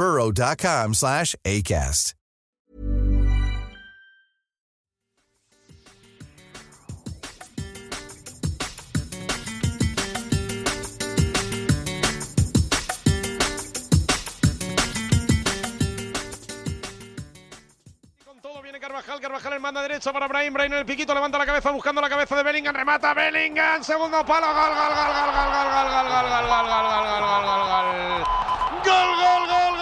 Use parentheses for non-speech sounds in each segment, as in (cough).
burrow.com slash ACAST. Con todo viene Carvajal, Carvajal en banda derecha para Brahim, Brahim en el piquito, levanta la cabeza buscando la cabeza de Bellingham, remata Bellingham, segundo palo, gol, gol, gol,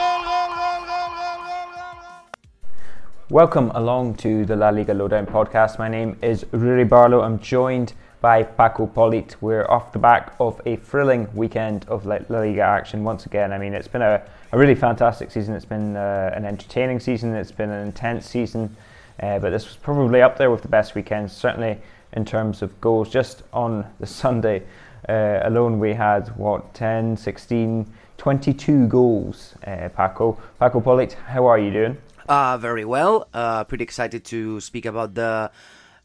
Welcome along to the La Liga Lowdown podcast. My name is Ruri Barlow. I'm joined by Paco Polit. We're off the back of a thrilling weekend of La Liga action once again. I mean, it's been a, a really fantastic season. It's been uh, an entertaining season. It's been an intense season. Uh, but this was probably up there with the best weekends, certainly in terms of goals. Just on the Sunday uh, alone, we had what 10, 16, 22 goals. Uh, Paco, Paco Polit, how are you doing? Uh, very well. Uh, pretty excited to speak about the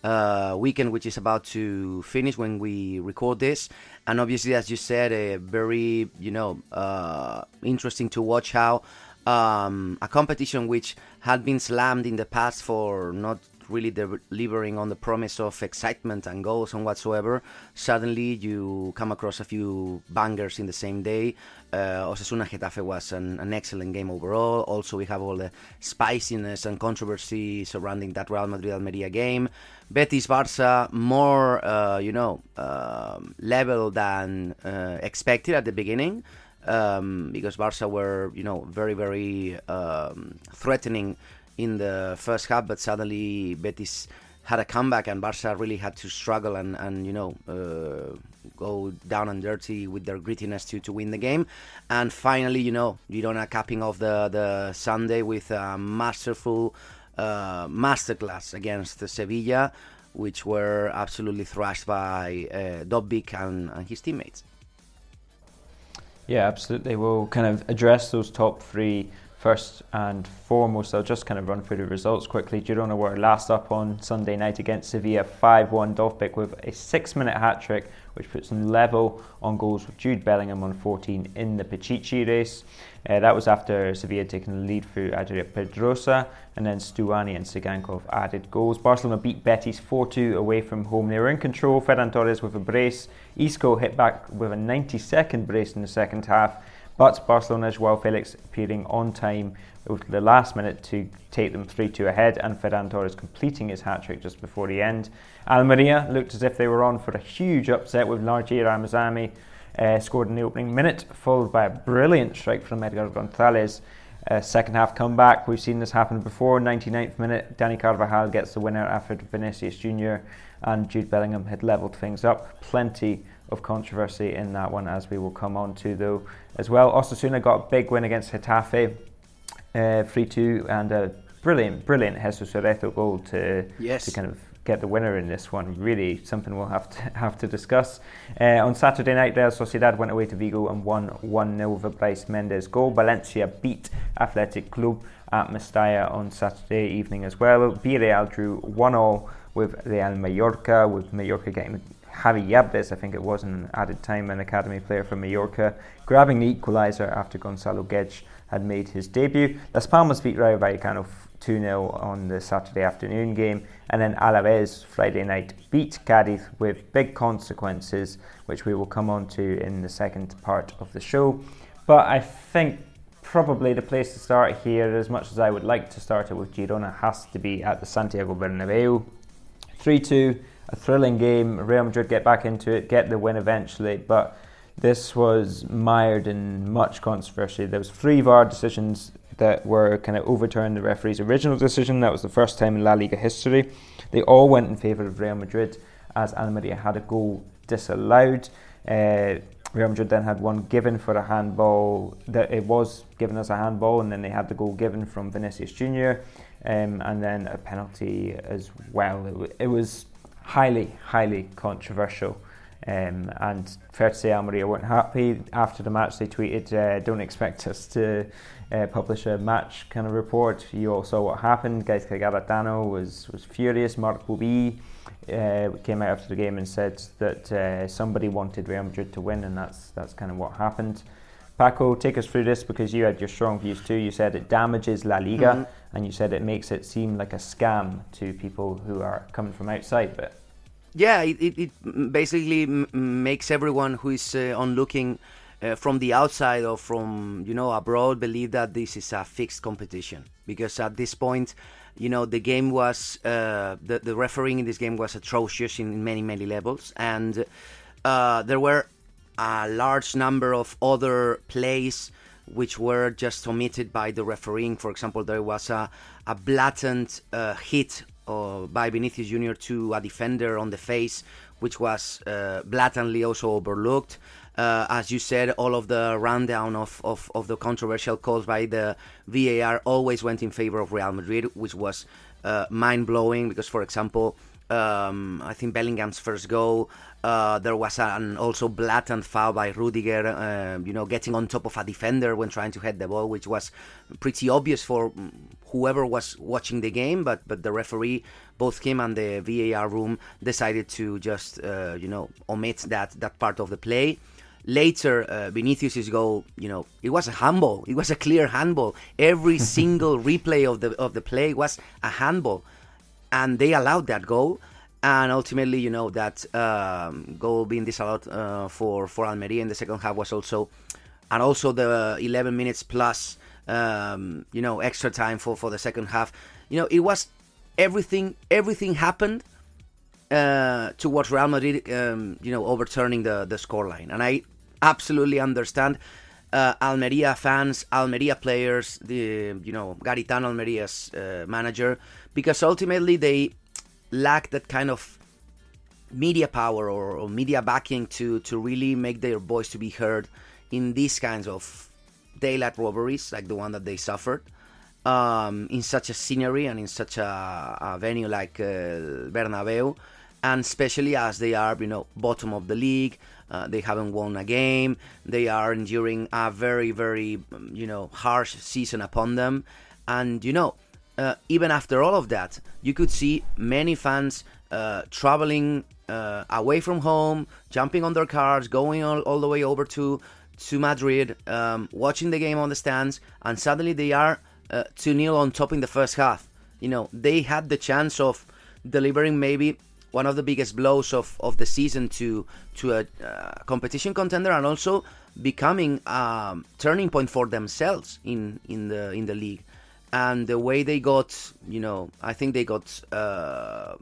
uh, weekend, which is about to finish when we record this. And obviously, as you said, a very you know uh, interesting to watch how um, a competition which had been slammed in the past for not really delivering on the promise of excitement and goals and whatsoever. Suddenly, you come across a few bangers in the same day. Uh, Osasuna Getafe was an, an excellent game overall. Also, we have all the spiciness and controversy surrounding that Real Madrid Almeria game. Betis Barça more, uh, you know, um level than uh, expected at the beginning. Um, because Barca were, you know, very, very um, threatening in the first half, but suddenly Betis had a comeback and Barca really had to struggle and, and you know uh, go down and dirty with their grittiness to, to win the game. And finally, you know, Girona capping off the, the Sunday with a masterful uh, masterclass against Sevilla, which were absolutely thrashed by uh, Dovbyk and, and his teammates. Yeah, absolutely. We'll kind of address those top three first and foremost. I'll just kind of run through the results quickly. Girona were last up on Sunday night against Sevilla 5 1. Dovbyk with a six minute hat trick, which puts them level on goals with Jude Bellingham on 14 in the Pichichi race. Uh, that was after Sevilla taking the lead through Adria Pedrosa, and then Stuani and Tsygankov added goals. Barcelona beat Betis 4 2 away from home. They were in control. Ferran Torres with a brace. Isco hit back with a 92nd brace in the second half. But Barcelona's Joao Felix appearing on time with the last minute to take them 3 2 ahead, and Ferran Torres completing his hat trick just before the end. Almeria looked as if they were on for a huge upset with Largie Ramazani uh, scored in the opening minute, followed by a brilliant strike from Edgar Gonzalez. Uh, second half comeback, we've seen this happen before. 99th minute, Dani Carvajal gets the winner after Vinicius Jr. and Jude Bellingham had levelled things up. Plenty of controversy in that one, as we will come on to though as well. Osasuna got a big win against Getafe, uh, 3 2, and a brilliant, brilliant Jesus Areso goal to, Yes. to kind of get the winner in this one. Really something we'll have to (laughs) have to discuss. Uh, on Saturday night, Real Sociedad went away to Vigo and won 1 0 with a Brais Mendez goal. Valencia beat Athletic Club at Mestalla on Saturday evening as well. Villarreal drew 1 0 with Real Mallorca, with Mallorca getting Javi Llabrés, I think it was, an added time, an academy player from Mallorca, grabbing the equaliser after Gonzalo Guedes had made his debut. Las Palmas beat Rayo Vallecano 2 0 on the Saturday afternoon game, and then Alaves Friday night beat Cadiz with big consequences, which we will come on to in the second part of the show. But I think probably the place to start here, as much as I would like to start it with Girona, has to be at the Santiago Bernabeu. 3 2, a thrilling game. Real Madrid get back into it, get the win eventually, but this was mired in much controversy. There was three VAR decisions that were kind of overturned the referee's original decision. That was the first time in La Liga history. They all went in favour of Real Madrid as Almeria had a goal disallowed. Uh, Real Madrid then had one given for a handball that it was given as a handball, and then they had the goal given from Vinicius Junior, um, and then a penalty as well. It, it was highly, highly controversial. Um, and fair to say, Almeria weren't happy after the match. They tweeted, uh, "Don't expect us to uh, publish a match kind of report." You all saw what happened. Gaizka Garitano was was furious. Marc Pubill uh, came out after the game and said that uh, somebody wanted Real Madrid to win, and that's that's kind of what happened. Paco, take us through this because you had your strong views too. You said it damages La Liga, Mhm. and you said it makes it seem like a scam to people who are coming from outside. But Yeah, it, it, it basically m- makes everyone who is uh, on looking uh, from the outside or from you know abroad believe that this is a fixed competition because at this point, you know the game was uh, the the refereeing in this game was atrocious in many many levels and uh, there were a large number of other plays which were just omitted by the refereeing. For example, there was a, a blatant uh, hit uh, by Vinicius Junior to a defender on the face, which was uh, blatantly also overlooked. Uh, as you said, all of the rundown of, of, of the controversial calls by the VAR always went in favor of Real Madrid, which was uh, mind blowing because, for example, um, I think Bellingham's first goal. Uh, there was an also blatant foul by Rudiger, uh, you know, getting on top of a defender when trying to head the ball, which was pretty obvious for whoever was watching the game. But but the referee, both him and the VAR room, decided to just uh, you know omit that that part of the play. Later, uh, Vinicius' goal, you know, it was a handball. It was a clear handball. Every (laughs) single replay of the of the play was a handball and they allowed that goal. And ultimately, you know, that um, goal being disallowed uh, for for Almeria in the second half was also, and also the 11 minutes plus, um, you know, extra time for for the second half. You know, it was everything. Everything happened uh, towards Real Madrid, um, you know, overturning the the scoreline. And I absolutely understand uh, Almeria fans, Almeria players, the you know Garitano Almeria's uh, manager, because ultimately they lack that kind of media power or, or media backing to to really make their voice to be heard in these kinds of daylight robberies like the one that they suffered um, in such a scenery and in such a, a venue like uh, Bernabeu, and especially as they are, you know, bottom of the league. Uh, they haven't won a game. They are enduring a very, very, you know, harsh season upon them. And you know, uh, even after all of that, you could see many fans uh, traveling uh, away from home, jumping on their cars, going all, all the way over to to Madrid, um, watching the game on the stands, and suddenly they are uh, 2 0 on top in the first half. You know, they had the chance of delivering maybe one of the biggest blows of, of the season to to a uh, competition contender and also becoming a turning point for themselves in, in the in the league. And the way they got, you know, I think they got uh,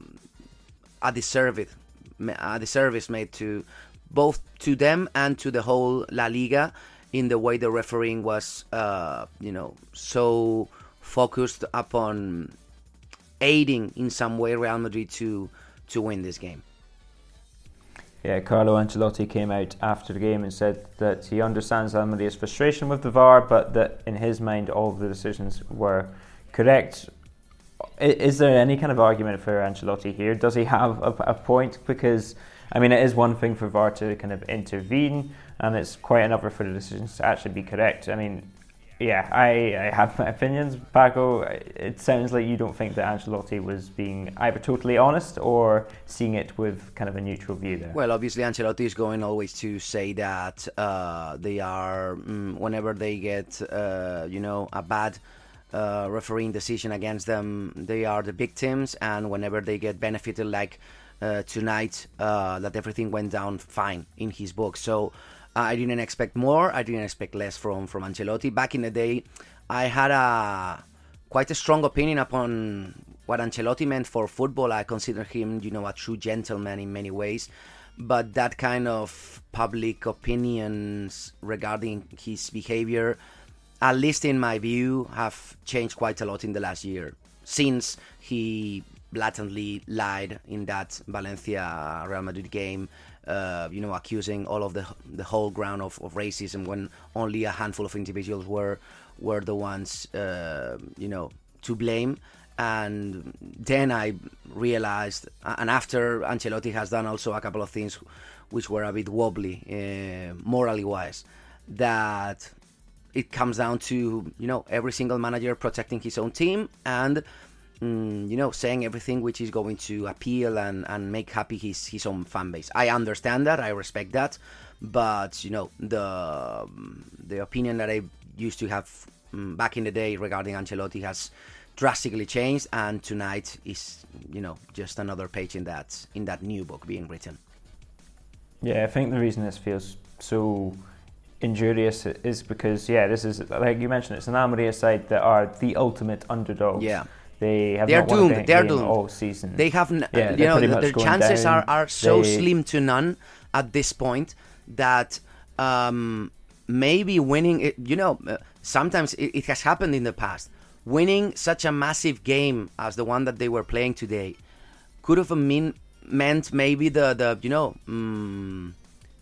a disservice, a disservice made to both to them and to the whole La Liga in the way the refereeing was, uh, you know, so focused upon aiding in some way Real Madrid to to win this game. Yeah, Carlo Ancelotti came out after the game and said that he understands Almeria's frustration with the VAR, but that in his mind all the decisions were correct. Is there any kind of argument for Ancelotti here? Does he have a, a point? Because I mean, it is one thing for VAR to kind of intervene, and it's quite another for the decisions to actually be correct. I mean, yeah, I, I have my opinions, Paco. It sounds like you don't think that Ancelotti was being either totally honest or seeing it with kind of a neutral view there. Well, obviously, Ancelotti is going always to say that uh, they are, mm, whenever they get, uh, you know, a bad uh, refereeing decision against them, they are the victims, and whenever they get benefited, like uh, tonight, uh, that everything went down fine in his book. So I didn't expect more. I didn't expect less from from Ancelotti. Back in the day, I had a quite a strong opinion upon what Ancelotti meant for football. I consider him, you know, a true gentleman in many ways. But that kind of public opinions regarding his behavior, at least in my view, have changed quite a lot in the last year since he blatantly lied in that Valencia Real Madrid game uh, you know, accusing all of the the whole ground of, of racism when only a handful of individuals were were the ones, uh, you know, to blame. And then I realized, and after Ancelotti has done also a couple of things which were a bit wobbly, uh, morally wise, that it comes down to you know every single manager protecting his own team and mm, you know, saying everything which is going to appeal and, and make happy his, his own fan base. I understand that, I respect that, but you know, the the opinion that I used to have um, back in the day regarding Ancelotti has drastically changed, and tonight is you know just another page in that in that new book being written. Yeah, I think the reason this feels so injurious is because yeah, this is like you mentioned, it's an Almeria side that are the ultimate underdogs. Yeah they have they're doomed. They're doomed all season. They have, n- yeah, you know, their chances are, are so they... slim to none at this point that um, maybe winning. It, you know, uh, sometimes it, it, has happened in the past. Winning such a massive game as the one that they were playing today could have mean, meant maybe the the you know um,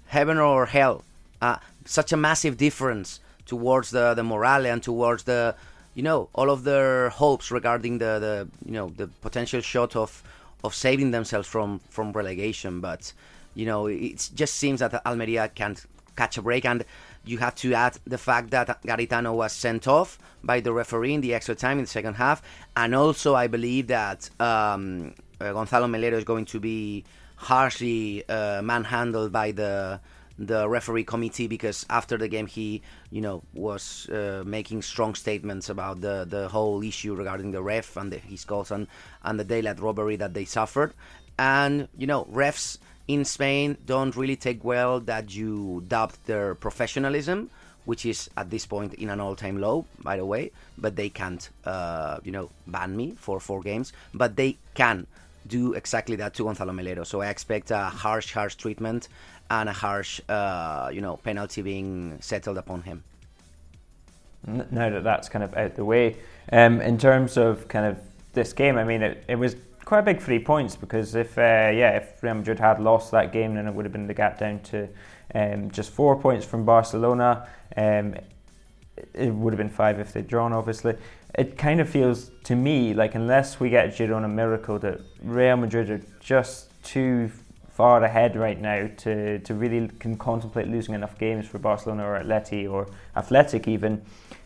heaven or hell. Uh, such a massive difference towards the the morale and towards the you know all of their hopes regarding the, the you know the potential shot of of saving themselves from from relegation. But you know it just seems that Almeria can't catch a break. And you have to add the fact that Garitano was sent off by the referee in the extra time in the second half. And also I believe that um, uh, Gonzalo Melero is going to be harshly uh, manhandled by the the referee committee because after the game he you know was uh, making strong statements about the the whole issue regarding the ref and the, his calls and and the daylight robbery that they suffered. And you know refs in Spain don't really take well that you doubt their professionalism which is at this point in an all-time low by the way. But they can't uh, you know ban me for four games. But they can do exactly that to Gonzalo Melero. So I expect a harsh harsh treatment and a harsh, uh, you know, penalty being settled upon him. Now that that's kind of out the way, um, in terms of kind of this game, I mean, it, it was quite a big three points because if uh, yeah, if Real Madrid had lost that game, then it would have been the gap down to um, just four points from Barcelona. Um, it would have been five if they'd drawn, obviously. It kind of feels to me like unless we get a Girona miracle, that Real Madrid are just too far ahead right now to, to really can contemplate losing enough games for Barcelona or Atleti or Athletic even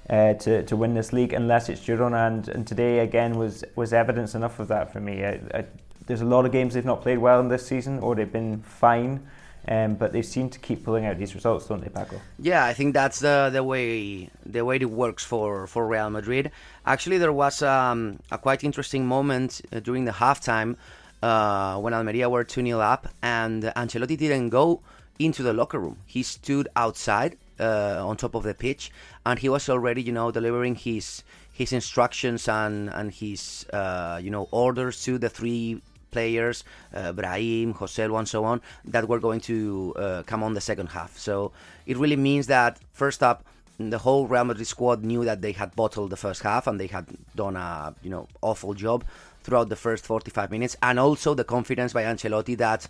uh, to, to win this league unless it's Girona and, and today again was was evidence enough of that for me. I, I, there's a lot of games they've not played well in this season or they've been fine. Um, but they seem to keep pulling out these results, don't they, Paco? Yeah, I think that's the the way the way it works for, for Real Madrid. Actually, there was um, a quite interesting moment uh, during the halftime uh, when Almeria were 2 0 up, and Ancelotti didn't go into the locker room. He stood outside uh, on top of the pitch, and he was already, you know, delivering his his instructions and and his uh, you know orders to the three players, uh, Brahim, Joselu, and so on, that were going to uh, come on the second half. So it really means that first up, the whole Real Madrid squad knew that they had bottled the first half and they had done a you know awful job throughout the first 45 minutes, and also the confidence by Ancelotti that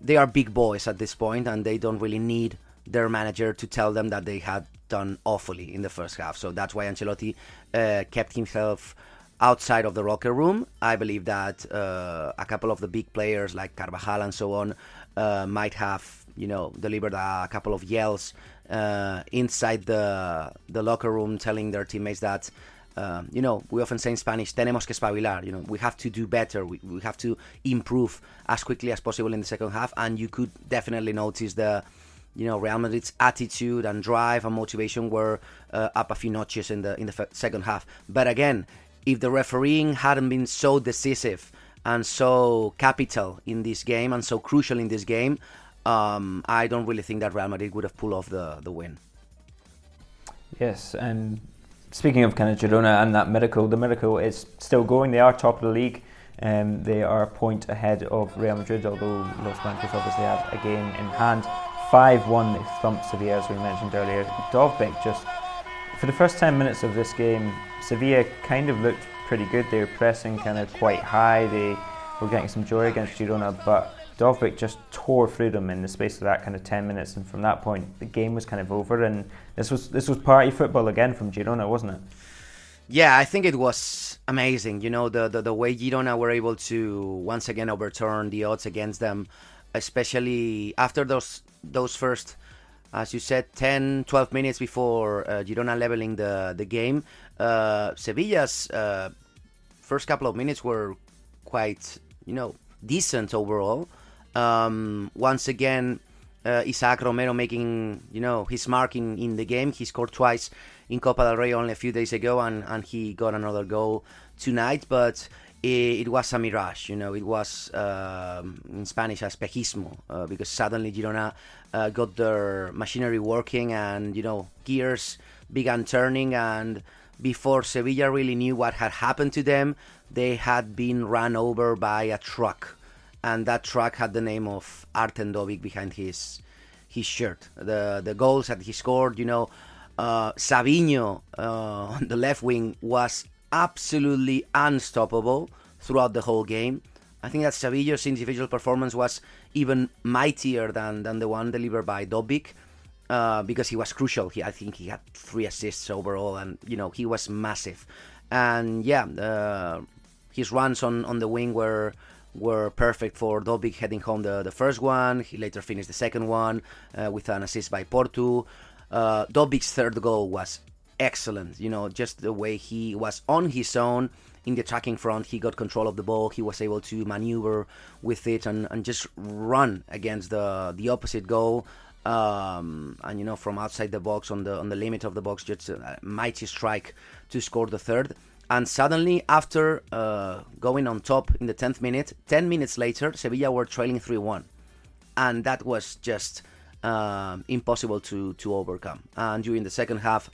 they are big boys at this point and they don't really need their manager to tell them that they had done awfully in the first half. So that's why Ancelotti uh, kept himself outside of the locker room. I believe that uh, a couple of the big players like Carvajal and so on uh, might have, you know, delivered a couple of yells uh, inside the the locker room, telling their teammates that um, you know, we often say in Spanish, tenemos que espabilar. You know, we have to do better. We, we have to improve as quickly as possible in the second half. And you could definitely notice the, you know, Real Madrid's attitude and drive and motivation were uh, up a few notches in the in the second half. But again, if the refereeing hadn't been so decisive and so capital in this game and so crucial in this game, um, I don't really think that Real Madrid would have pulled off the, the win. Yes, and speaking of kind of Girona and that miracle, the miracle is still going. They are top of the league. Um, they are a point ahead of Real Madrid, although Los Blancos obviously have a game in hand. 5 1, they thumped Sevilla, as we mentioned earlier. Dovbyk just, for the first 10 minutes of this game, Sevilla kind of looked pretty good. They were pressing kind of quite high. They were getting some joy against Girona, but Dovbyk just tore through them in the space of that kind of 10 minutes, and from that point, the game was kind of over. And this was this was party football again from Girona, wasn't it? Yeah, I think it was amazing. You know, the, the, the way Girona were able to once again overturn the odds against them, especially after those those first, as you said, 10, 12 minutes before uh, Girona leveling the, the game. Uh, Sevilla's uh, first couple of minutes were quite, you know, decent overall. Um, once again, uh, Isaac Romero making you know his mark in, in the game. He scored twice in Copa del Rey only a few days ago, and, and he got another goal tonight. But it, was a mirage, you know. It was um, in Spanish espejismo uh, because suddenly Girona uh, got their machinery working, and you know gears began turning, and before Sevilla really knew what had happened to them, they had been run over by a truck and that truck had the name of Artem Dovbyk behind his his shirt. The the goals that he scored, you know, uh, uh, on the left wing was absolutely unstoppable throughout the whole game. I think that Savinho's individual performance was even mightier than, than the one delivered by Dovbyk. Uh, because he was crucial. He, I think he had three assists overall, and you know he was massive. And yeah, uh, his runs on, on the wing were were perfect for Dovbyk heading home the, the first one. He later finished the second one uh, with an assist by Portu. Uh, Dovbyk's third goal was excellent. You know, just the way he was on his own in the attacking front. He got control of the ball. He was able to maneuver with it and, and just run against the the opposite goal. Um, and you know, from outside the box on the on the limit of the box, just a mighty strike to score the third and suddenly after uh, going on top in the 10th minute 10 minutes later sevilla were trailing 3-1 and that was just uh, impossible to, to overcome. And during the second half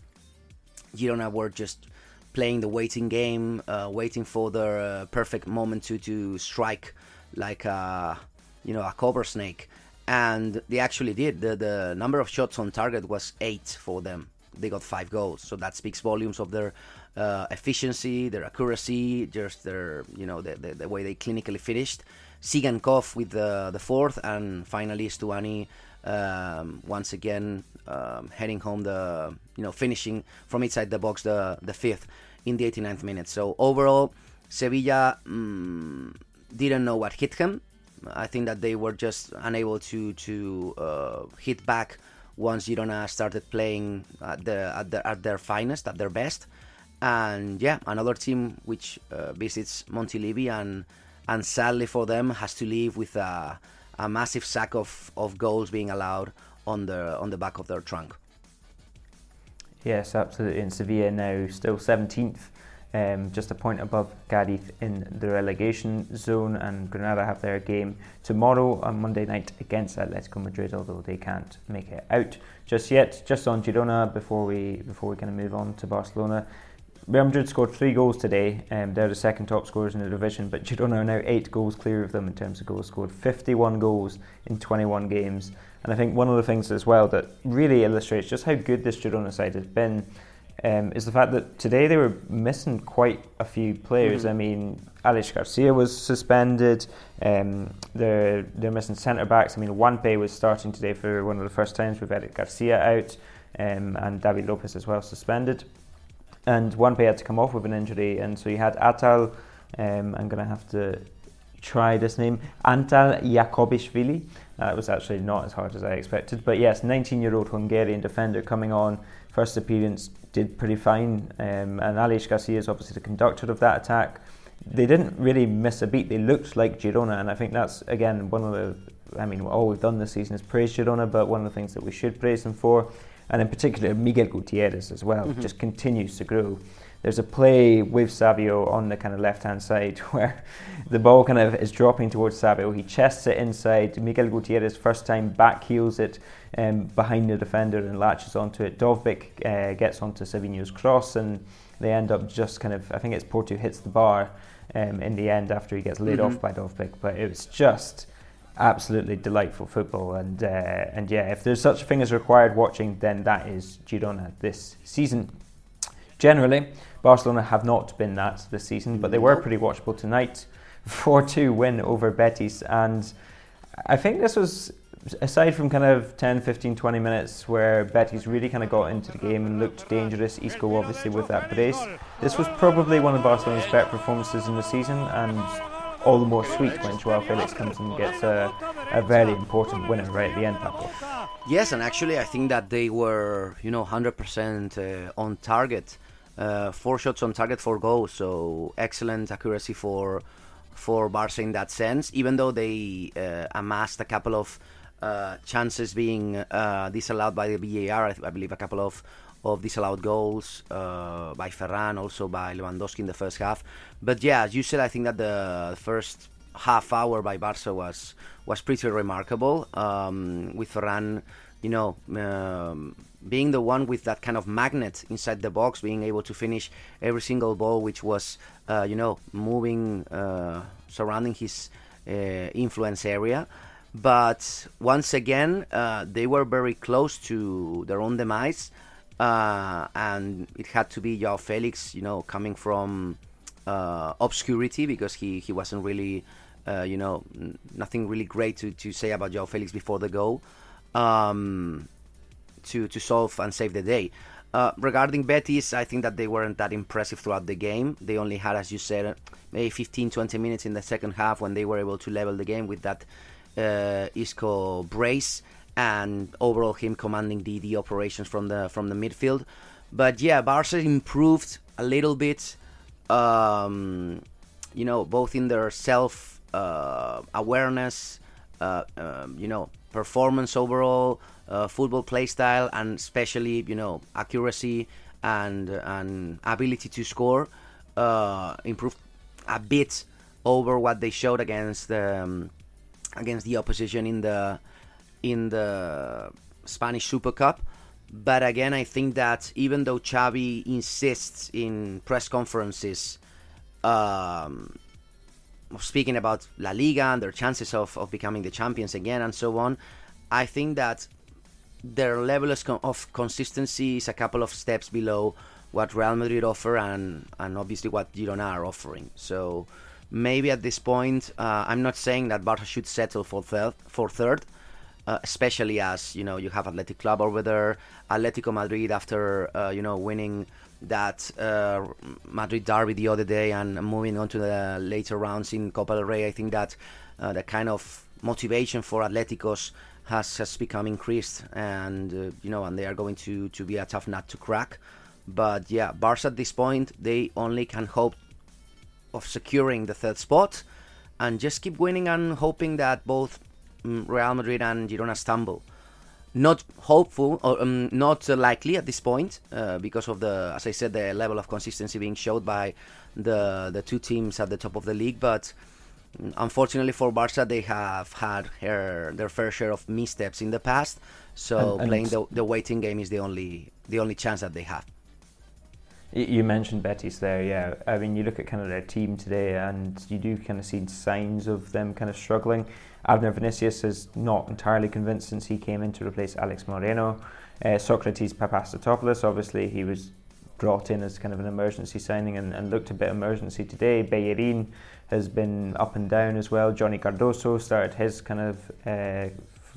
girona were just playing the waiting game uh, waiting for the uh, perfect moment to, to strike like a you know a cobra snake. And they actually did. The, the number of shots on target was eight for them. They got five goals. So that speaks volumes of their uh, efficiency, their accuracy, just their you know the, the, the way they clinically finished. Tsygankov with the the fourth, and finally Stuani um, once again um, heading home the you know finishing from inside the box the the fifth in the 89th minute. So overall, Sevilla um, didn't know what hit him. I think that they were just unable to to uh, hit back once Girona started playing at, the, at, the, at their finest, at their best and yeah, another team which uh, visits Montilivi and and sadly for them has to leave with a, a massive sack of, of goals being allowed on the on the back of their trunk. Yes, absolutely. And Sevilla now still 17th, um, just a point above Cadiz in the relegation zone. And Granada have their game tomorrow on Monday night against Atletico Madrid, although they can't make it out just yet. Just on Girona before we before we kind of move on to Barcelona. Real Madrid scored three goals today. Um, they're the second top scorers in the division, but (laughs) Girona are now eight goals clear of them in terms of goals scored. 51 goals in 21 games. And I think one of the things as well that really illustrates just how good this Girona side has been um, is the fact that today they were missing quite a few players. Mm. I mean, Aleix Garcia was suspended. Um, they're they're missing centre backs. I mean, Juanpe was starting today for one of the first times with Eric Garcia out, um, and David Lopez as well suspended and one player had to come off with an injury, and so you had Atal. Um, I'm going to have to try this name, Antal Yaakobishvili. Uh, it was actually not as hard as I expected, but yes, 19-year-old Hungarian defender coming on. First appearance did pretty fine, um, and Aleix Garcia is obviously the conductor of that attack. They didn't really miss a beat. They looked like Girona, and I think that's again one of the. I mean, all we've done this season is praise Girona, but one of the things that we should praise them for and in particular Miguel Gutierrez as well, mm-hmm. just continues to grow. there's a play with Savio on the kind of left hand side (laughs) where the ball kind of is dropping towards Savio. He chests it inside. Miguel Gutierrez, first time, back heels it um, behind the defender and latches onto it. Dovbyk uh, gets onto Savinho's cross and they end up just kind of, I think it's Portu hits the bar um, in the end after he gets laid mm-hmm. off by Dovbyk. But it was just absolutely delightful football. And, uh, and yeah, if there's such a thing as required watching, then that is Girona this season. Generally, Barcelona have not been that this season, but they were pretty watchable tonight. (laughs) 4 2 win over Betis. And I think this was, aside from kind of 10, 15, 20 minutes where Betis really kind of got into the game and looked dangerous, Isco obviously with that brace, this was probably one of Barcelona's better performances in the season. And all the more sweet when Joao Felix comes and gets a, a very important winner right at the end, Paco. Yes, and actually, I think that they were, you know, 100% uh, on target uh, four shots on target, four goals. So excellent accuracy for for Barca in that sense. Even though they uh, amassed a couple of uh, chances being uh, disallowed by the VAR, I, I, believe a couple of of disallowed goals uh, by Ferran, also by Lewandowski in the first half. But yeah, as you said, I think that the first half hour by Barca was was pretty remarkable. Um, with Ferran, you know. Um, being the one with that kind of magnet inside the box, being able to finish every single ball which was, uh, you know, moving, uh, surrounding his uh, influence area. But once again, uh, they were very close to their own demise, uh, and it had to be Joao Felix, you know, coming from uh, obscurity because he, he wasn't really, you know, nothing really great to, to say about Joao Felix before the goal. Um, to, to solve and save the day. Uh, regarding Betis, I think that they weren't that impressive throughout the game. They only had, as you said, maybe 15 20 minutes in the second half when they were able to level the game with that uh, Isco brace and overall him commanding the, the operations from the from the midfield. But yeah, Barca improved a little bit, um, you know, both in their self uh, awareness, uh, um, you know, performance overall uh, football play style and especially you know accuracy and and ability to score uh, improved a bit over what they showed against um, against the opposition in the in the Spanish Super Cup. But again, I think that even though Xavi insists in press conferences um, speaking about La Liga and their chances of, of becoming the champions again and so on, I think that their level of consistency is a couple of steps below what Real Madrid offer and and obviously what Girona are offering. So maybe at this point, uh, I'm not saying that Barca should settle for third, for third, uh, especially as you know you have Athletic Club over there, Atletico Madrid after uh, you know winning that uh, Madrid derby the other day and moving on to the later rounds in Copa del Rey. I think that uh, the kind of motivation for Atleticos has has become increased, and uh, you know, and they are going to to be a tough nut to crack. But yeah, Barca at this point they only can hope of securing the third spot, and just keep winning and hoping that both Real Madrid and Girona stumble. Not hopeful or um, not uh, likely at this point uh, because of the, as I said, the level of consistency being showed by the the two teams at the top of the league, but unfortunately for Barca, they have had her, their fair share of missteps in the past. So and, and playing the, the waiting game is the only the only chance that they have. You mentioned Betis there, yeah. I mean, you look at kind of their team today, and you do kind of see signs of them kind of struggling. Abner Vinicius is not entirely convinced since he came in to replace Alex Moreno. Uh, Socrates Papastathopoulos, obviously, he was brought in as kind of an emergency signing and, and looked a bit emergency today. Bellerin has been up and down as well. Johnny Cardoso started his kind of uh,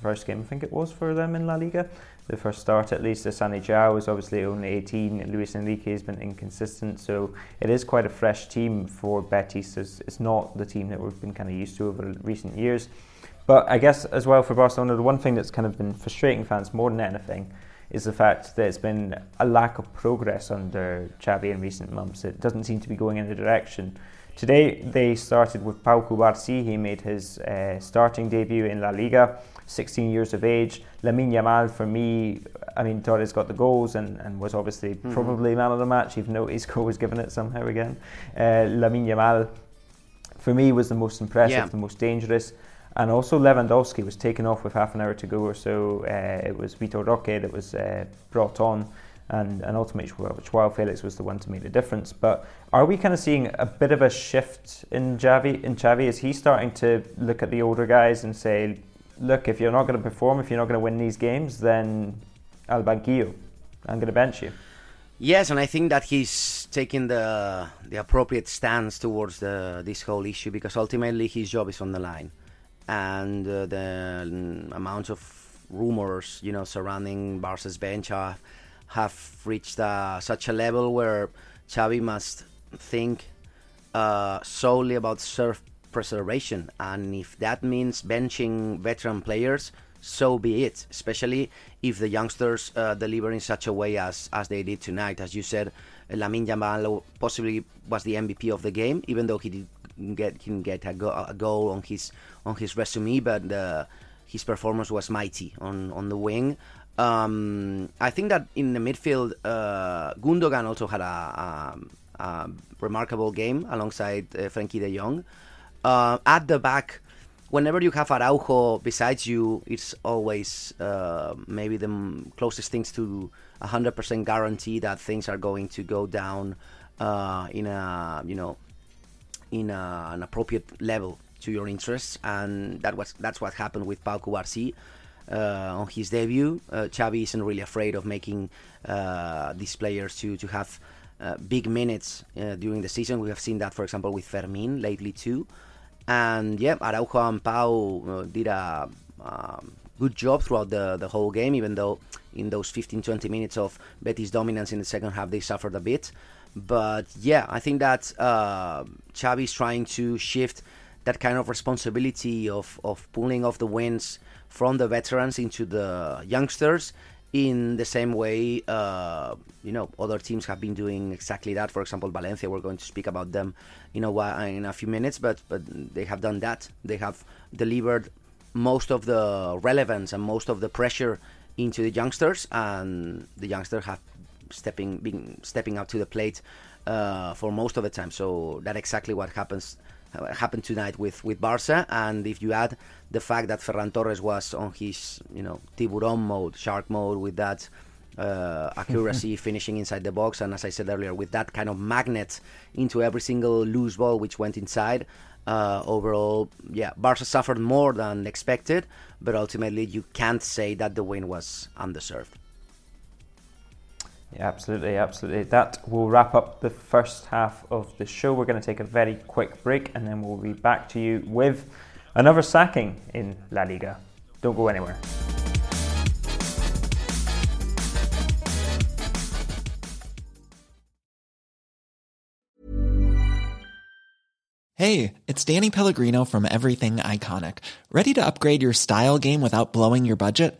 first game, I think it was for them in La Liga. The first start, at least. Assane Diao is obviously only 18. Luiz Henrique has been inconsistent, so it is quite a fresh team for Betis. It's, it's not the team that we've been kind of used to over recent years. But I guess as well for Barcelona, the one thing that's kind of been frustrating fans more than anything is the fact that it's been a lack of progress under Xavi in recent months. It doesn't seem to be going in the direction Today they started with Pau Cubarsí. He made his uh, starting debut in La Liga, 16 years of age. Lamine Yamal, for me, I mean, Torres got the goals and, and was obviously mm-hmm. probably man of the match, even though Isco was given it somehow again. Uh, Lamine Yamal, for me, was the most impressive, yeah. the most dangerous. And also Lewandowski was taken off with half an hour to go or so. Uh, it was Vitor Roque that was uh, brought on and, and ultimately Joao Felix was the one to make the difference. But are we kind of seeing a bit of a shift in Javi? In Xavi, is he starting to look at the older guys and say, "Look, if you're not going to perform, if you're not going to win these games, then al banquillo, I'm going to bench you." Yes, and I think that he's taking the the appropriate stance towards the this whole issue because ultimately his job is on the line, and uh, the amount of rumors you know surrounding Barca's bench are have reached uh, such a level where Xavi must think uh, solely about self preservation, and if that means benching veteran players, so be it. Especially if the youngsters uh, deliver in such a way as as they did tonight, as you said. Lamine Yamal possibly was the MVP of the game, even though he didn't get didn't get a, go, a goal on his on his resume, but uh, his performance was mighty on on the wing. Um, I think that in the midfield, uh, Gundogan also had a, a, a remarkable game alongside uh, Frenkie de Jong. Uh, at the back, whenever you have Araujo besides you, it's always uh, maybe the closest things to a hundred percent guarantee that things are going to go down uh, in a you know in a, an appropriate level to your interests, and that was that's what happened with Pau Cubarsí on his debut. Uh, Xavi isn't really afraid of making uh, these players to to have uh, big minutes uh, during the season. We have seen that, for example, with Fermin lately too. And yeah, Araujo and Pau uh, did a um, good job throughout the, the whole game, even though in those 15 20 minutes of Betis dominance in the second half, they suffered a bit. But yeah, I think that uh, Xavi is trying to shift that kind of responsibility of, of pulling off the wins from the veterans into the youngsters in the same way uh, you know other teams have been doing exactly that. For example valencia we're going to speak about them you know in a few minutes but but they have done that. They have delivered most of the relevance and most of the pressure into the youngsters and the youngsters have stepping being stepping up to the plate uh, for most of the time. So that's exactly what happens happened tonight with with Barca. And if you add the fact that Ferran Torres was on his you know tiburon mode, shark mode, with that uh, (laughs) accuracy finishing inside the box, and as I said earlier, with that kind of magnet into every single loose ball which went inside. Uh, overall, yeah, Barca suffered more than expected, but ultimately you can't say that the win was undeserved. Yeah, absolutely, absolutely. That will wrap up the first half of the show. We're going to take a very quick break and then we'll be back to you with another sacking in La Liga. Don't go anywhere. Hey, it's Danny Pellegrino from Everything Iconic. Ready to upgrade your style game without blowing your budget?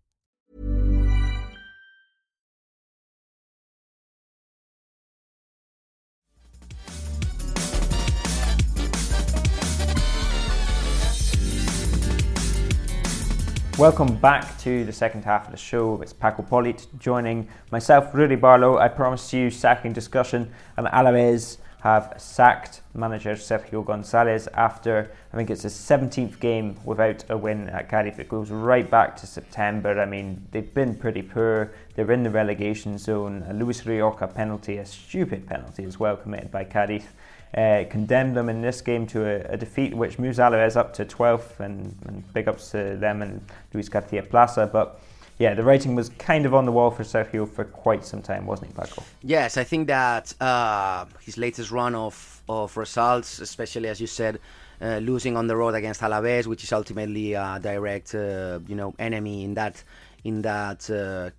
Welcome back to the second half of the show. It's Paco Polit joining myself, Ruri Barlow. I promised you sacking discussion, and Alaves have sacked manager Sergio Gonzalez after I think it's his 17th game without a win at Cadiz. It goes right back to September. I mean, they've been pretty poor. They're in the relegation zone. A Luis Rioja penalty, a stupid penalty as well, committed by Cadiz. Uh, condemned them in this game to a, a, defeat, which moves Alaves up to 12th, and, and big ups to them and Luis Garcia Plaza. But yeah, the writing was kind of on the wall for Sergio for quite some time, wasn't it, Paco? Yes, I think that uh, his latest run of, of results, especially as you said, uh, losing on the road against Alaves, which is ultimately a direct, uh, you know, enemy in that in that uh,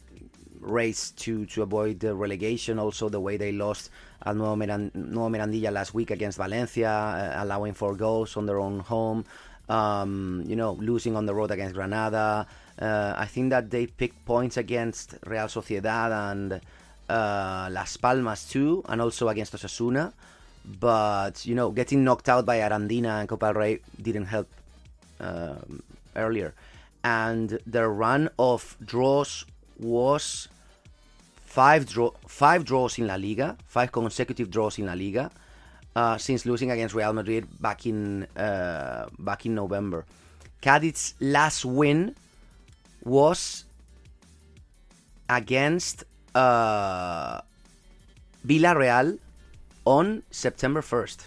race to to avoid the relegation. Also, the way they lost at Nuevo, nuevo Mirandilla last week against Valencia, uh, allowing four goals on their own home. Um, you know, losing on the road against Granada. Uh, I think that they picked points against Real Sociedad and uh, Las Palmas too, and also against Osasuna. But you know, getting knocked out by Arandina and Copa del Rey didn't help um, earlier. And their run of draws was five draw five draws in La Liga, five consecutive draws in La Liga, uh, since losing against Real Madrid back in uh, back in November. Cadiz's last win was against uh, Villarreal on September 1st.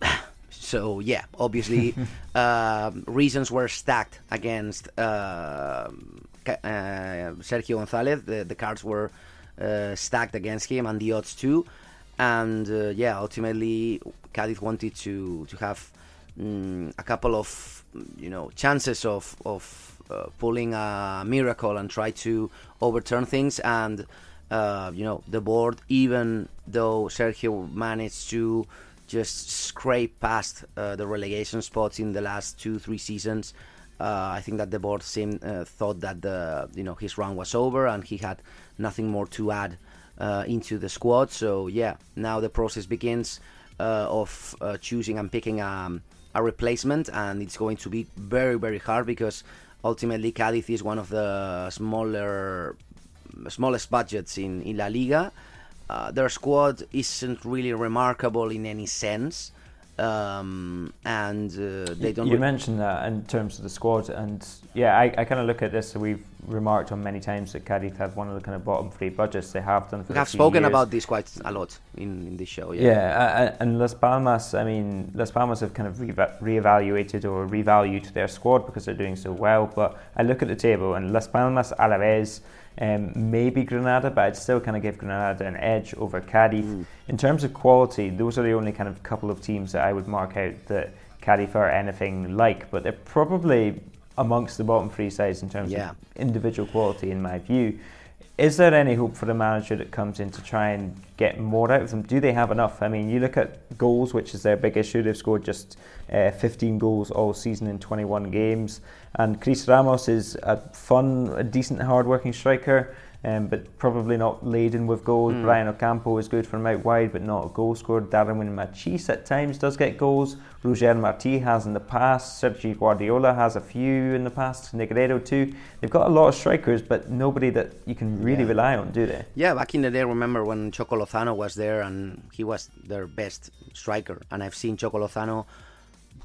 (sighs) so, yeah, obviously, uh, (laughs) reasons were stacked against uh, uh, Sergio Gonzalez. The, the cards were uh, stacked against him and the odds too. And uh, yeah, ultimately, Cadiz wanted to, to have mm, a couple of you know chances of, of uh, pulling a miracle and try to overturn things. And uh, you know, the board, even though Sergio managed to just scrape past uh, the relegation spots in the last two, three seasons. Uh, I think that the board seemed uh, thought that the you know his run was over and he had nothing more to add uh, into the squad. So yeah, now the process begins of choosing and picking um, a replacement, and it's going to be very very hard because ultimately Cadiz is one of the smaller smallest budgets in, in La Liga. Uh, their squad isn't really remarkable in any sense. Um, and uh, they don't. You re- mentioned that in terms of the squad, and yeah, I, I kind of look at this. So we've remarked on many times that Cadiz have one of the kind of bottom three budgets. They have done. For we have spoken years. about this quite a lot in, in this show. Yeah, yeah, and Las Palmas. I mean, Las Palmas have kind of re- reevaluated or revalued their squad because they're doing so well. But I look at the table, and Las Palmas, Alaves um, maybe Granada, but I'd still kind of give Granada an edge over Cadiz. Mm. In terms of quality, those are the only kind of couple of teams that I would mark out that Cadiz are anything like, but they're probably amongst the bottom three sides in terms yeah. of individual quality, in my view. Is there any hope for the manager that comes in to try and get more out of them? Do they have enough? I mean, you look at goals, which is their big issue. They've scored just uh, 15 goals all season in 21 games. And Chris Ramos is a fun, a decent, hard-working striker um, but probably not laden with goals. Mm. Brian Ocampo is good from out wide, but not a goal scorer. Darwin Machis at times does get goals. Roger Marti has in the past. Sergio Guardiola has a few in the past. Negredo too. They've got a lot of strikers, but nobody that you can really yeah. rely on, do they? Yeah, back in the day, remember when Choco Lozano was there and he was their best striker. And I've seen Choco Lozano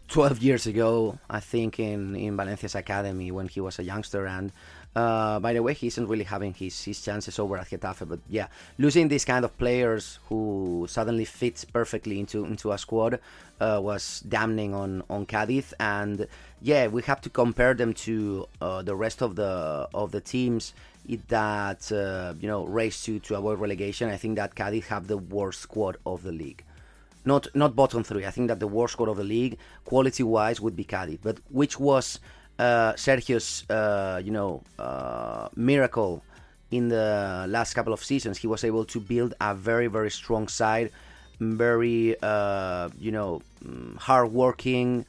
12 years ago, I think, in, in Valencia's academy when he was a youngster. And uh, by the way, he isn't really having his, his chances over at Getafe, but yeah, losing these kind of players who suddenly fits perfectly into into a squad uh, was damning on on Cadiz, and yeah, we have to compare them to uh, the rest of the of the teams that uh, you know race to to avoid relegation. I think that Cadiz have the worst squad of the league. Not not bottom three. I think that the worst squad of the league, quality wise, would be Cadiz, but which was uh, Sergio's, uh, you know, uh, miracle in the last couple of seasons. He was able to build a very, very strong side very uh, you know mm, hardworking,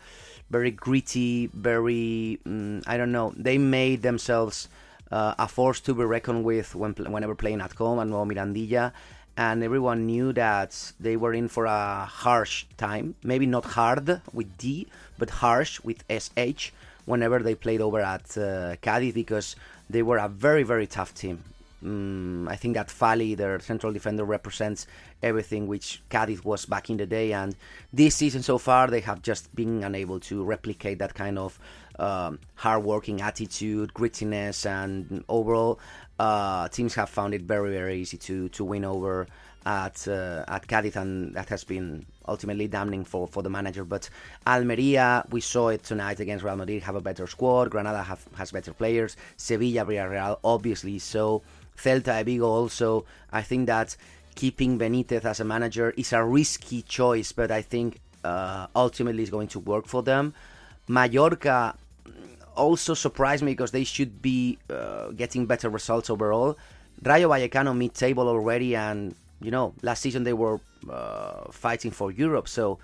very gritty, very mm, I don't know. They made themselves uh, a force to be reckoned with when whenever playing at home and Mirandilla. And everyone knew that they were in for a harsh time. Maybe not hard with D, but harsh with SH whenever they played over at uh, Cadiz because they were a very, very tough team. Mm, I think that Fali, their central defender, represents everything which Cadiz was back in the day. And this season so far, they have just been unable to replicate that kind of um, hard-working attitude, grittiness, and overall, uh, teams have found it very, very easy to to win over at uh, at Cadiz, and that has been ultimately damning for, for the manager. But Almeria, we saw it tonight against Real Madrid, have a better squad. Granada have, has better players. Sevilla, Villarreal, obviously. So Celta Vigo also. I think that keeping Benitez as a manager is a risky choice, but I think uh, ultimately is going to work for them. Mallorca also surprised me because they should be uh, getting better results overall. Rayo Vallecano mid-table already, and you know last season they were uh, fighting for Europe, so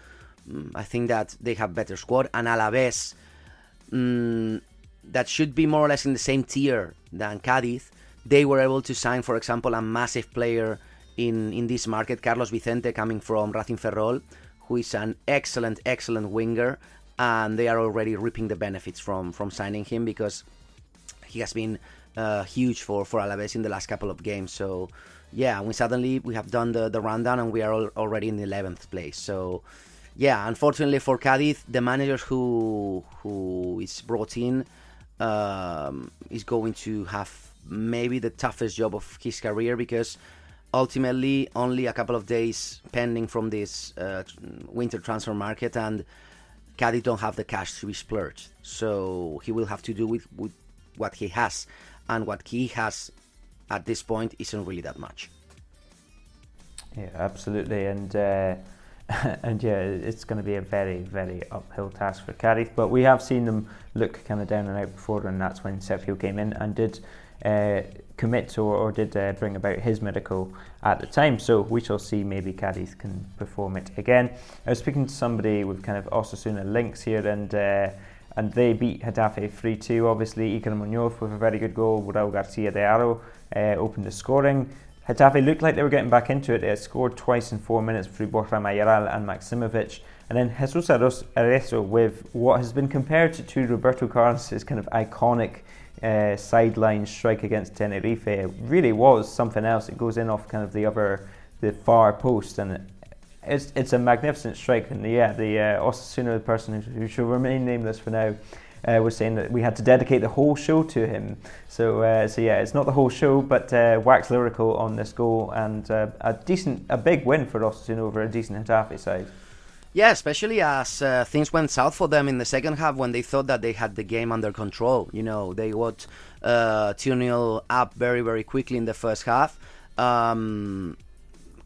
um, I think that they have better squad. And Alaves, um, that should be more or less in the same tier than Cadiz they were able to sign, for example, a massive player in, in this market, Carlos Vicente, coming from Racing Ferrol, who is an excellent, excellent winger, and they are already reaping the benefits from, from signing him because he has been uh, huge for, for Alaves in the last couple of games. So, yeah, we suddenly we have done the, the rundown and we are all, already in the 11th place. So, yeah, unfortunately for Cadiz, the manager who who is brought in um, is going to have maybe the toughest job of his career because ultimately only a couple of days pending from this uh, winter transfer market and Cadiz don't have the cash to be splurged. So he will have to do with, with what he has. And what he has at this point isn't really that much. Yeah, absolutely. And uh, (laughs) and yeah, it's going to be a very, very uphill task for Cadiz. But we have seen them look kind of down and out before, and that's when Sergio came in and did uh, commit or, or did uh, bring about his miracle at the time. So we shall see maybe Cadiz can perform it again. I was speaking to somebody with kind of Osasuna links here and uh, and they beat Getafe 3-2. Obviously, Iker Munoz with a very good goal. Raul Garcia de Haro uh, opened the scoring. Getafe looked like they were getting back into it. They scored twice in four minutes through Borja Mayoral and Maksimovic. And then Jesus Areso with what has been compared to, to Roberto Carlos' kind of iconic uh, sideline strike against Tenerife. It really was something else. It goes in off kind of the other, the far post, and it's it's a magnificent strike. And yeah, the uh, Osasuna person who, who shall remain nameless for now. Uh, was saying that we had to dedicate the whole show to him. So, uh, so yeah, it's not the whole show, but uh, wax lyrical on this goal and uh, a decent, a big win for Osasuna over a decent Getafe side. Yeah, especially as uh, things went south for them in the second half when they thought that they had the game under control. You know, they got uh, 2 0 up very, very quickly in the first half, um,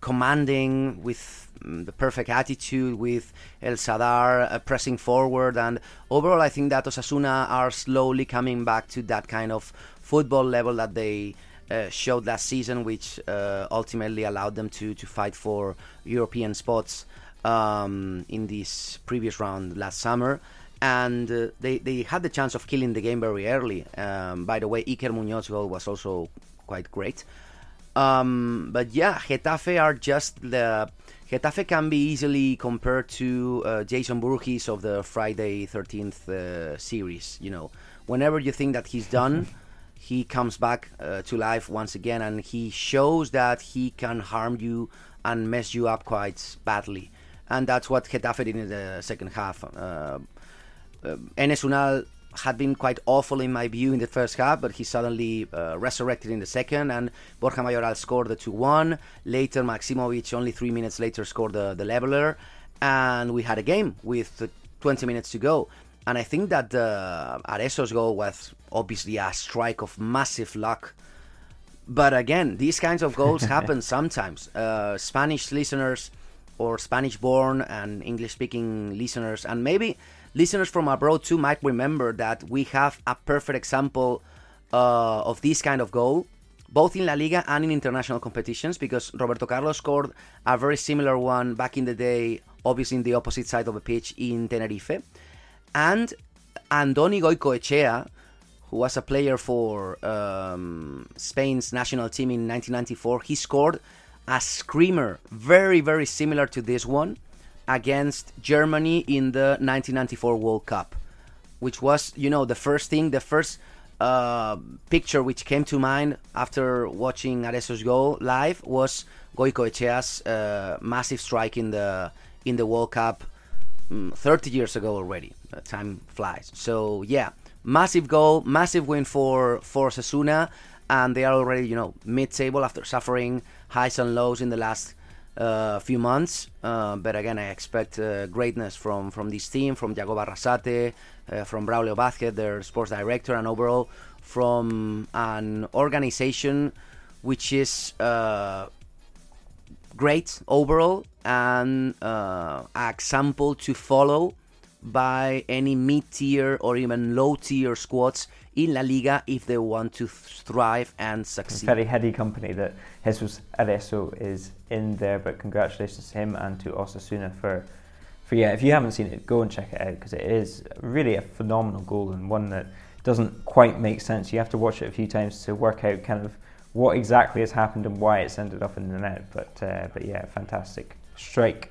commanding with the perfect attitude, with El Sadar uh, pressing forward. And overall, I think that Osasuna are slowly coming back to that kind of football level that they. Uh, showed last season, which uh, ultimately allowed them to, to fight for European spots um, in this previous round last summer. And uh, they, they had the chance of killing the game very early. Um, by the way, Iker Munoz goal was also quite great. Um, but yeah, Getafe are just the. Getafe can be easily compared to uh, Jason Voorhees of the Friday 13th uh, series. You know, whenever you think that he's done, (laughs) he comes back uh, to life once again and he shows that he can harm you and mess you up quite badly and that's what Getafe did in the second half. Uh, uh, Enes Unal had been quite awful in my view in the first half, but he suddenly uh, resurrected in the second, and Borja Mayoral scored the 2-1. Later, Maksimovic, only three minutes later, scored the, the leveler, and we had a game with 20 minutes to go. And I think that uh, Areso's goal was obviously a strike of massive luck. But again, these kinds of goals (laughs) happen sometimes. Uh, Spanish listeners or Spanish born and English speaking listeners, and maybe listeners from abroad too, might remember that we have a perfect example uh, of this kind of goal both in La Liga and in international competitions, because Roberto Carlos scored a very similar one back in the day, obviously in the opposite side of the pitch in Tenerife. And Andoni Goicoechea, who was a player for um, Spain's national team in 1994, he scored a screamer, very, very similar to this one, against Germany in the 1994 World Cup, which was, you know, the first thing, the first uh, picture which came to mind after watching Areso's goal live was Goicoechea's uh, massive strike in the in the World Cup um, 30 years ago already. Uh, time flies. So yeah, massive goal, massive win for for Osasuna, and they are already you know mid-table after suffering highs and lows in the last uh, few months. Uh, but again, I expect uh, greatness from from this team, from Jagoba Arrasate, uh, from Braulio Vázquez, their sports director, and overall from an organization which is uh, great overall and uh, example to follow by any mid-tier or even low-tier squads in La Liga if they want to thrive and succeed. Very heady company that Jesus Areso is in there, but congratulations to him and to Osasuna for, for yeah. If you haven't seen it, go and check it out because it is really a phenomenal goal and one that doesn't quite make sense. You have to watch it a few times to work out kind of what exactly has happened and why it's ended up in the net. But uh, but yeah, fantastic strike.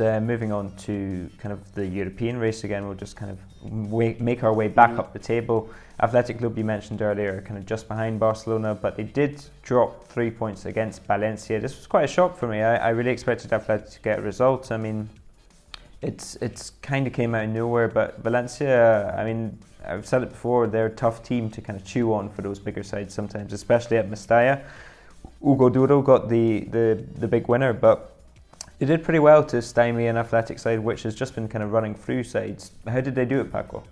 Uh, moving on to kind of the European race again, we'll just kind of way, make our way back up the table. Athletic Club, you mentioned earlier, kind of just behind Barcelona, but they did drop three points against Valencia. This was quite a shock for me. I, I really expected Athletic to get a result. I mean, it's it's kind of came out of nowhere, but Valencia, I mean, I've said it before, they're a tough team to kind of chew on for those bigger sides sometimes, especially at Mestalla. Hugo Duro got the, the, the big winner, but they did pretty well to stymie an athletic side which has just been kind of running through sides. How did they do it, Paco?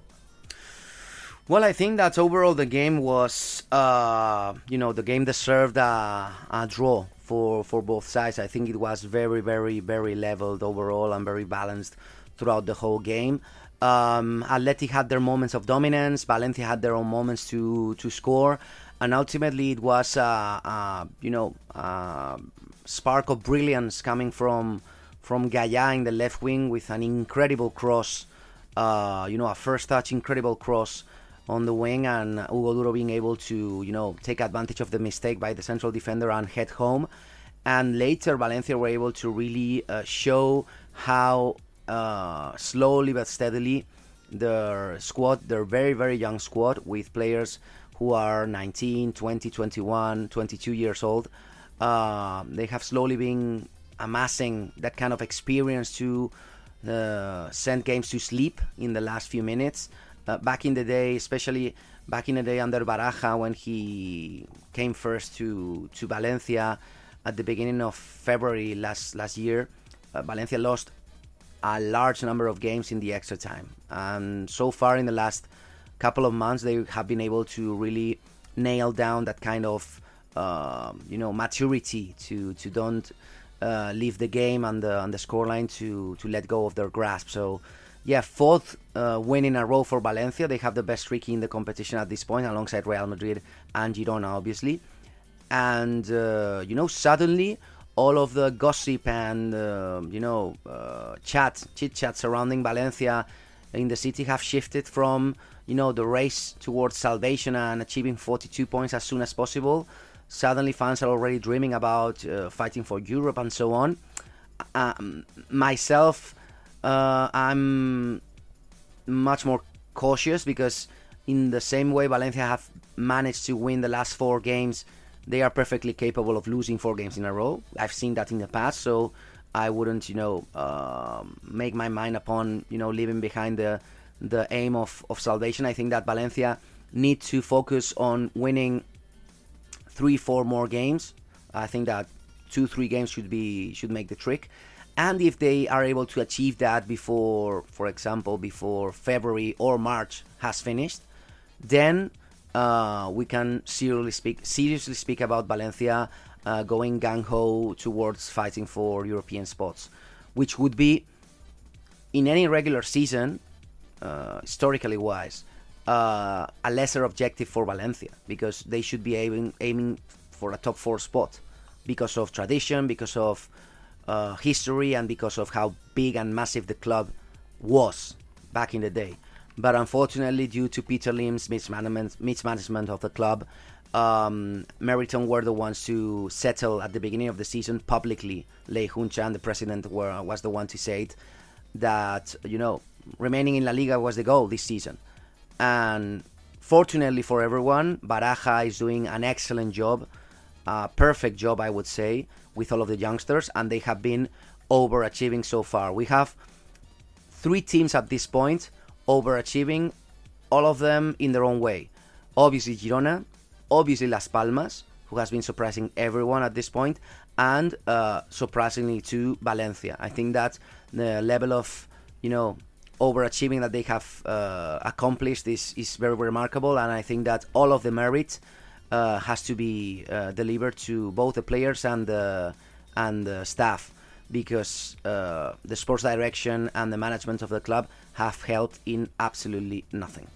Well, I think that overall the game was, uh, you know, the game deserved a, a, draw for, for both sides. I think it was very, very, very leveled overall and very balanced throughout the whole game. Um, Athletic had their moments of dominance. Valencia had their own moments to to score, and ultimately it was, a, uh, you know, uh, spark of brilliance coming from from Gaya in the left wing with an incredible cross. Uh, you know, a first touch, incredible cross on the wing, and Hugo Duro being able to, you know, take advantage of the mistake by the central defender and head home. And later, Valencia were able to really uh, show how uh, slowly but steadily their squad, their very, very young squad with players who are 19, 20, 21, 22 years old, uh, they have slowly been amassing that kind of experience to uh, send games to sleep in the last few minutes. Uh, back in the day, especially back in the day under Baraja, when he came first to, to Valencia at the beginning of February last last year, uh, Valencia lost a large number of games in the extra time. And so far, in the last couple of months, they have been able to really nail down that kind of um, you know maturity to to don't uh, leave the game on the on the scoreline to to let go of their grasp. So yeah, fourth uh, win in a row for Valencia. They have the best streak in the competition at this point, alongside Real Madrid and Girona, obviously. And uh, you know, suddenly all of the gossip and uh, you know uh, chat, chit chat surrounding Valencia in the city have shifted from you know the race towards salvation and achieving 42 points as soon as possible Suddenly, fans are already dreaming about uh, fighting for Europe and so on. Um, myself, uh, I'm much more cautious because, in the same way Valencia have managed to win the last four games, they are perfectly capable of losing four games in a row. I've seen that in the past, so I wouldn't, you know, uh, make my mind upon, you know, leaving behind the the aim of, of salvation. I think that Valencia need to focus on winning three, four more games. I think that two, three games should be should make the trick. And if they are able to achieve that before, for example, before February or March has finished, then uh, we can seriously speak seriously speak about Valencia uh, going gung ho towards fighting for European spots, which would be in any regular season, uh, historically wise, uh, a lesser objective for Valencia because they should be aiming aiming for a top four spot because of tradition, because of uh, history, and because of how big and massive the club was back in the day. But unfortunately, due to Peter Lim's mismanagement, mismanagement of the club, um, Meriton were the ones to settle at the beginning of the season publicly. Layhoon Chan, the president, were, was the one to say it that you know remaining in La Liga was the goal this season. And fortunately for everyone, Baraja is doing an excellent job, a perfect job, I would say, with all of the youngsters, and they have been overachieving so far. We have three teams at this point overachieving, all of them in their own way. Obviously, Girona, obviously, Las Palmas, who has been surprising everyone at this point, and uh, surprisingly to Valencia. I think that the level of, you know, overachieving that they have uh, accomplished is, is very remarkable, and I think that all of the merit uh, has to be uh, delivered to both the players and the and the staff because uh, the sports direction and the management of the club have helped in absolutely nothing.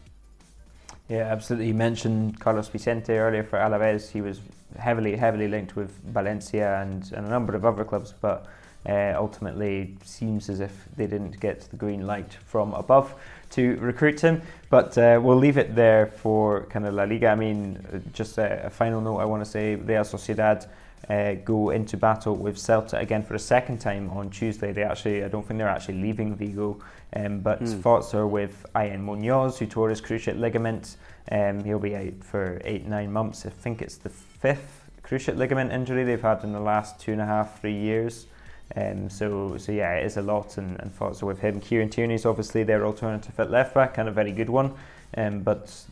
Yeah, absolutely. You mentioned Carlos Vicente earlier for Alaves. He was heavily, heavily linked with Valencia and, and a number of other clubs, but uh, ultimately seems as if they didn't get the green light from above to recruit him. But uh, we'll leave it there for kind of La Liga. I mean, just a, a final note I want to say Real Sociedad. Uh, go into battle with Celta again for a second time on Tuesday. They actually, I don't think they're actually leaving Vigo, um, but mm. thoughts are with Aihen Munoz, who tore his cruciate ligament. Um, he'll be out for eight, nine months. I think it's the fifth cruciate ligament injury they've had in the last two and a half, three years. Um, so, so yeah, it is a lot, and, and thoughts are with him. Kieran Tierney is obviously their alternative at left back, and a very good one. Um, but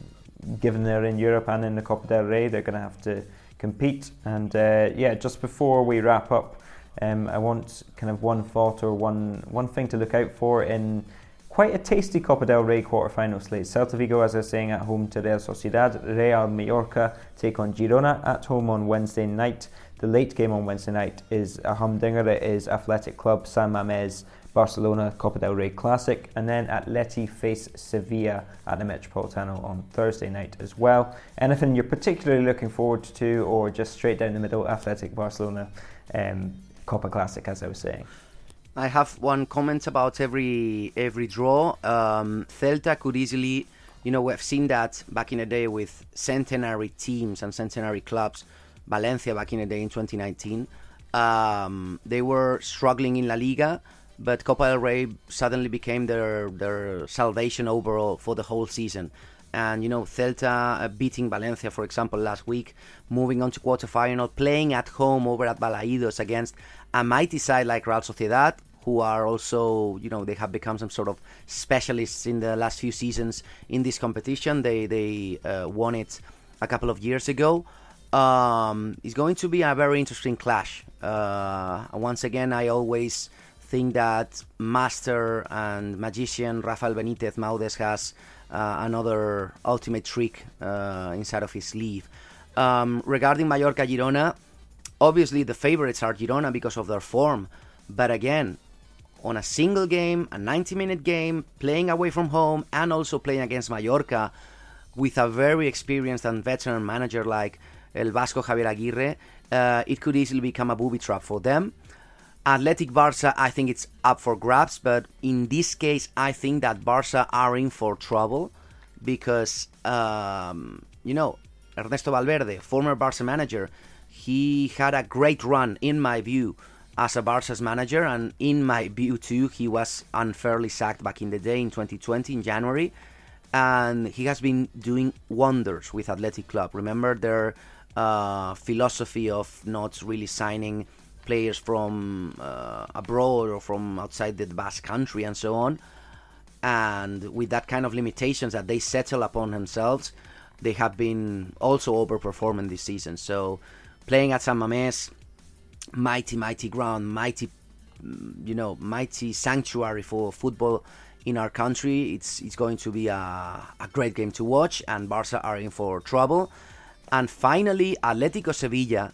given they're in Europe and in the Copa del Rey, they're going to have to compete. And uh, yeah, just before we wrap up, um, I want kind of one thought or one one thing to look out for in quite a tasty Copa del Rey quarter-final slate. Celta Vigo, as I was saying, at home to Real Sociedad. Real Mallorca take on Girona at home on Wednesday night. The late game on Wednesday night is a humdinger. It is Athletic Club San Mamés Barcelona Copa del Rey Classic, and then Atleti face Sevilla at the Metropolitano on Thursday night as well. Anything you're particularly looking forward to, or just straight down the middle, Athletic Barcelona um, Copa Classic, as I was saying? I have one comment about every every draw. Um, Celta could easily, you know, we've seen that back in the day with centenary teams and centenary clubs Valencia back in the day in 2019. Um, they were struggling in La Liga, but Copa del Rey suddenly became their their salvation overall for the whole season. And you know, Celta uh, beating Valencia, for example, last week, moving on to quarterfinal, playing at home over at Balaidos against a mighty side like Real Sociedad, who are also, you know, they have become some sort of specialists in the last few seasons in this competition. They they uh, won it a couple of years ago um, it's going to be a very interesting clash. Uh, once again, I always think that master and magician Rafael Benitez Maudes has uh, another ultimate trick uh, inside of his sleeve. Um, regarding Mallorca Girona, obviously the favorites are Girona because of their form, but again, on a single game, a 90 minute game, playing away from home, and also playing against Mallorca with a very experienced and veteran manager like El Vasco Javier Aguirre, uh, it could easily become a booby trap for them. Athletic Barca, I think it's up for grabs, but in this case, I think that Barca are in for trouble because, um, you know, Ernesto Valverde, former Barca manager, he had a great run, in my view, as a Barca's manager, and in my (laughs) view, too, he was unfairly sacked back in the day in 2020 in January, and he has been doing wonders with Athletic Club. Remember their uh, philosophy of not really signing players from uh, abroad or from outside the Basque country and so on. And with that kind of limitations that they settle upon themselves, they have been also overperforming this season. So playing at San Mamés, mighty, mighty ground, mighty, mm, you know, mighty sanctuary for football in our country. It's it's going to be a, a great game to watch, and Barca are in for trouble. And finally, Atletico Sevilla.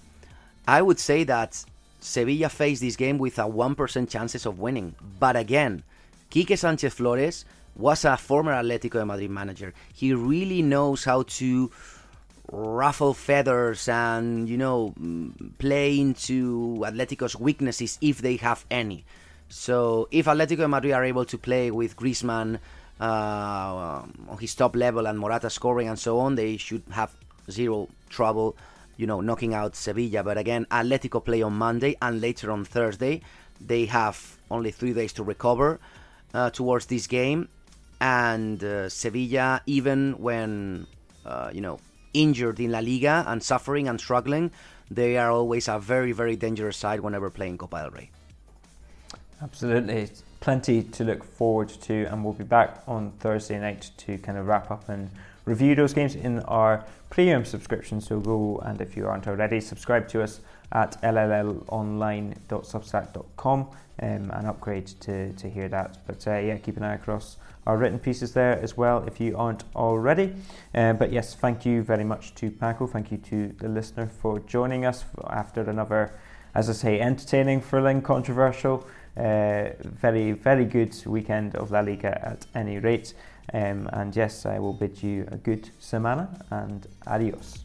I would say that Sevilla faced this game with a 1% chances of winning. But again, Quique Sanchez Flores was a former Atletico de Madrid manager. He really knows how to ruffle feathers and you know play into Atletico's weaknesses if they have any. So if Atletico de Madrid are able to play with Griezmann uh, on his top level and Morata scoring and so on, they should have zero trouble, you know, knocking out Sevilla. But again, Atletico play on Monday and later on Thursday. They have only three days to recover uh, towards this game, and uh, Sevilla, even when uh, you know injured in La Liga and suffering and struggling, they are always a very very dangerous side whenever playing Copa del Rey. Absolutely. Plenty to look forward to, and we'll be back on Thursday night to kind of wrap up and review those games in our premium subscription. So go and if you aren't already, subscribe to us at llonline.substack.com um, and upgrade to, to hear that. But uh, yeah, keep an eye across our written pieces there as well if you aren't already. Uh, but yes, thank you very much to Paco. Thank you to the listener for joining us after another, as I say, entertaining, thrilling, controversial. Uh, very, very good weekend of La Liga at any rate. Um, and yes, I will bid you a good semana and adios.